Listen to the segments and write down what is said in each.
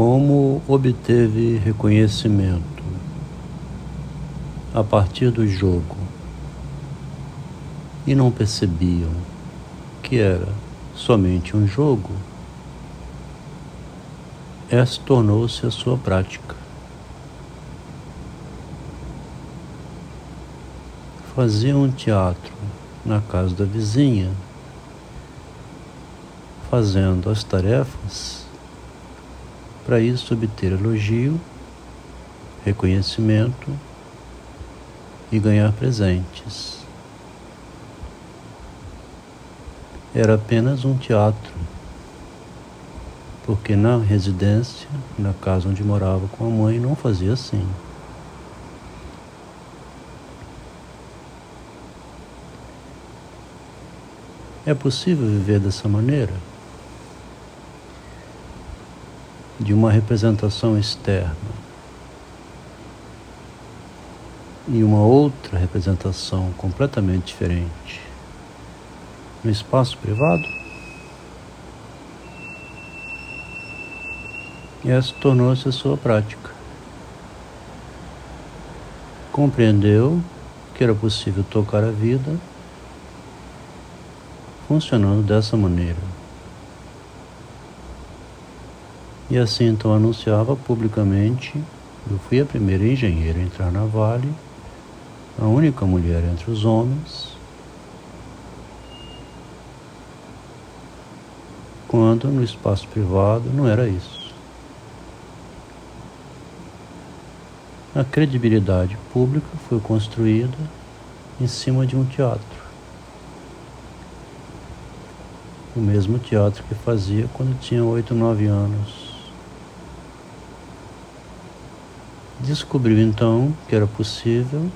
Como obteve reconhecimento a partir do jogo e não percebiam que era somente um jogo, essa tornou-se a sua prática. Fazia um teatro na casa da vizinha, fazendo as tarefas para isso obter elogio, reconhecimento e ganhar presentes. Era apenas um teatro, porque na residência, na casa onde morava com a mãe, não fazia assim. É possível viver dessa maneira? De uma representação externa e uma outra representação completamente diferente no espaço privado? Essa tornou-se a sua prática. Compreendeu que era possível tocar a vida funcionando dessa maneira. E assim então anunciava publicamente: Eu fui a primeira engenheira a entrar na Vale, a única mulher entre os homens. Quando no espaço privado não era isso. A credibilidade pública foi construída em cima de um teatro. O mesmo teatro que fazia quando tinha oito, nove anos. Descobriu então que era possível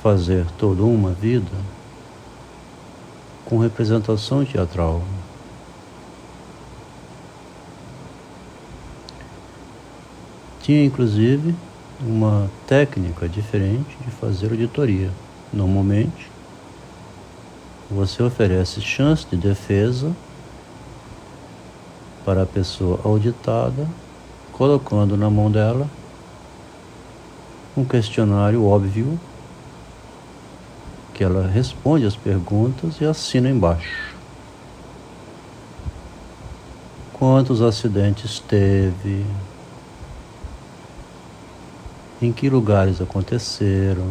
fazer toda uma vida com representação teatral. Tinha inclusive uma técnica diferente de fazer auditoria. Normalmente, você oferece chance de defesa para a pessoa auditada colocando na mão dela um questionário óbvio que ela responde as perguntas e assina embaixo. Quantos acidentes teve? Em que lugares aconteceram?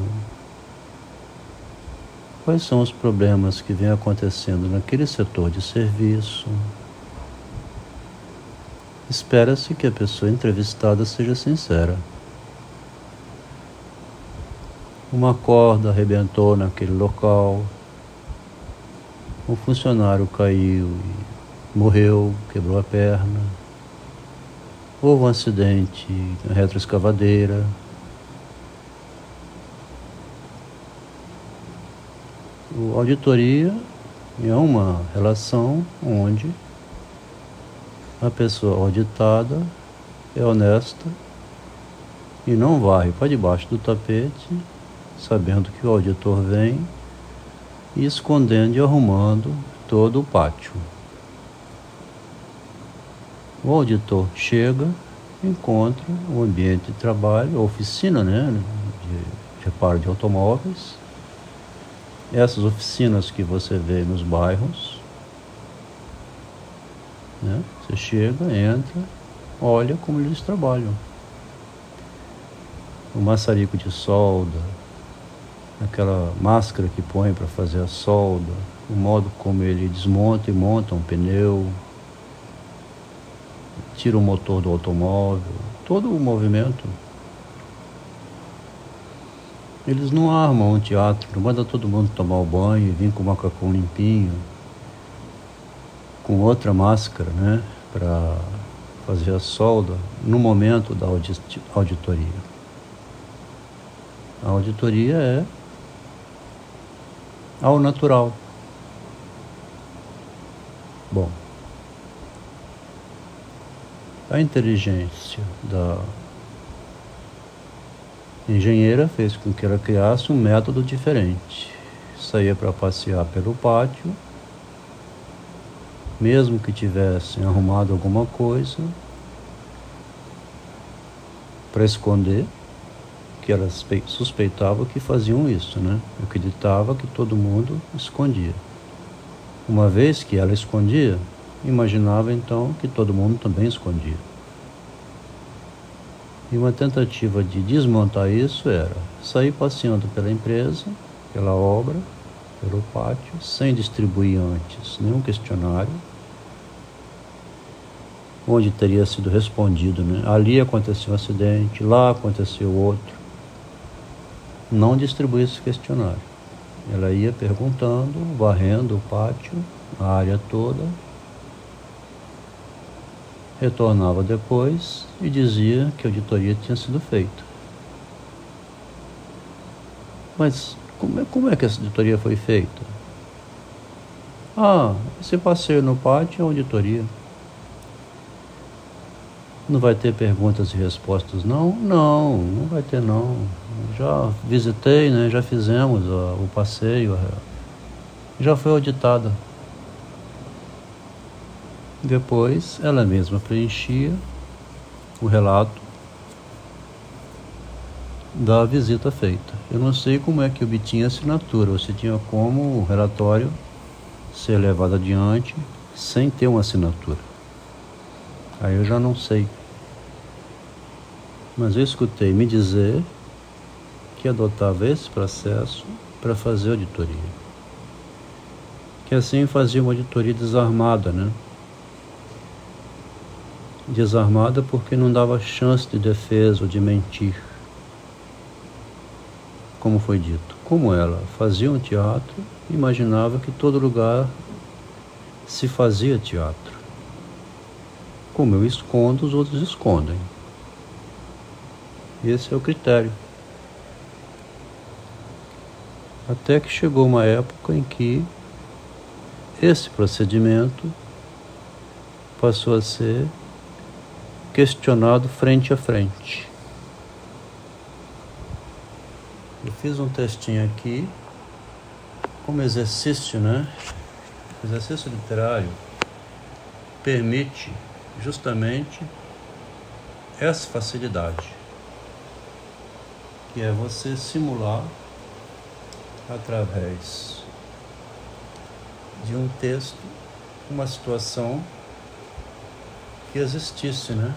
Quais são os problemas que vêm acontecendo naquele setor de serviço? Espera-se que a pessoa entrevistada seja sincera. Uma corda arrebentou naquele local. Um funcionário caiu e morreu, quebrou a perna. Houve um acidente na retroescavadeira. A auditoria é uma relação onde a pessoa auditada é honesta e não vai para debaixo do tapete, sabendo que o auditor vem e escondendo e arrumando todo o pátio. O auditor chega, encontra o ambiente de trabalho, a oficina né, de reparo de automóveis, essas oficinas que você vê nos bairros, né? Você chega, entra, olha como eles trabalham. O maçarico de solda, aquela máscara que põe para fazer a solda, o modo como ele desmonta e monta um pneu, tira o motor do automóvel, todo o movimento. Eles não armam um teatro, não manda todo mundo tomar o banho e vir com o macacão limpinho, com outra máscara, né? para fazer a solda no momento da auditoria. A auditoria é ao natural. Bom, a inteligência da engenheira fez com que ela criasse um método diferente. Saía para passear pelo pátio mesmo que tivessem arrumado alguma coisa, para esconder que ela suspeitava que faziam isso, né? Acreditava que todo mundo escondia. Uma vez que ela escondia, imaginava então que todo mundo também escondia. E uma tentativa de desmontar isso era sair passeando pela empresa, pela obra, pelo pátio, sem distribuir antes nenhum questionário, onde teria sido respondido, né? Ali aconteceu um acidente, lá aconteceu outro. Não distribuir esse questionário. Ela ia perguntando, varrendo o pátio, a área toda, retornava depois e dizia que a auditoria tinha sido feita. Mas como é, como é que essa auditoria foi feita? Ah, esse passeio no pátio é auditoria. Não vai ter perguntas e respostas, não? Não, não vai ter, não. Já visitei, né? Já fizemos ó, o passeio. Já foi auditada. Depois, ela mesma preenchia o relato da visita feita. Eu não sei como é que obtinha assinatura, ou se tinha como o relatório ser levado adiante sem ter uma assinatura. Aí eu já não sei. Mas eu escutei me dizer que adotava esse processo para fazer auditoria. Que assim fazia uma auditoria desarmada, né? Desarmada porque não dava chance de defesa ou de mentir. Como foi dito, como ela fazia um teatro, imaginava que todo lugar se fazia teatro. Como eu escondo, os outros escondem. Esse é o critério. Até que chegou uma época em que esse procedimento passou a ser questionado frente a frente. Eu fiz um textinho aqui como exercício, né? O exercício literário permite justamente essa facilidade, que é você simular através de um texto uma situação que existisse, né?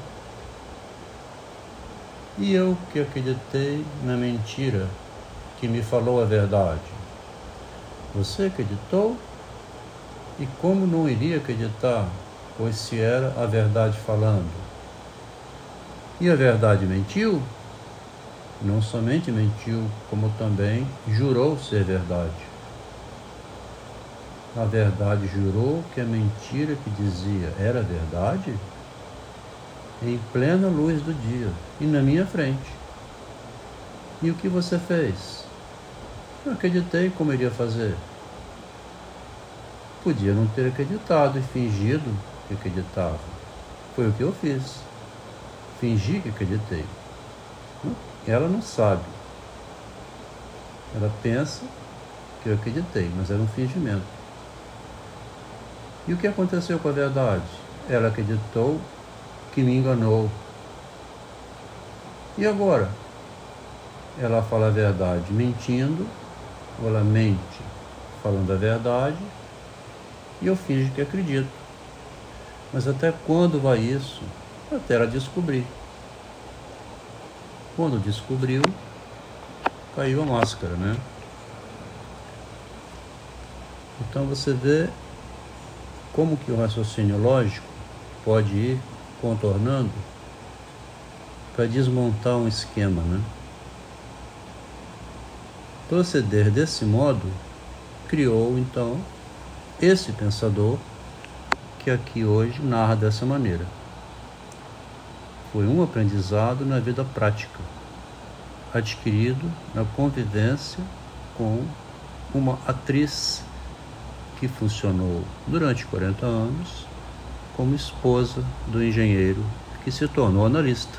E eu que acreditei na mentira que me falou a verdade. Você acreditou? E como não iria acreditar pois se era a verdade falando. E a verdade mentiu? Não somente mentiu, como também jurou ser verdade. A verdade jurou que a mentira que dizia era verdade em plena luz do dia e na minha frente. E o que você fez? Eu acreditei como iria fazer. Podia não ter acreditado e fingido que acreditava. Foi o que eu fiz. Fingi que acreditei. Ela não sabe. Ela pensa que eu acreditei, mas era um fingimento. E o que aconteceu com a verdade? Ela acreditou que me enganou. E agora? Ela fala a verdade mentindo, ou ela mente falando a verdade, e eu finjo que acredito. Mas até quando vai isso? Até ela descobrir. Quando descobriu, caiu a máscara, né? Então você vê como que o raciocínio lógico pode ir contornando para desmontar um esquema, né? Proceder desse modo criou então esse pensador que aqui hoje narra dessa maneira. Foi um aprendizado na vida prática, adquirido na convivência com uma atriz que funcionou durante 40 anos como esposa do engenheiro que se tornou analista.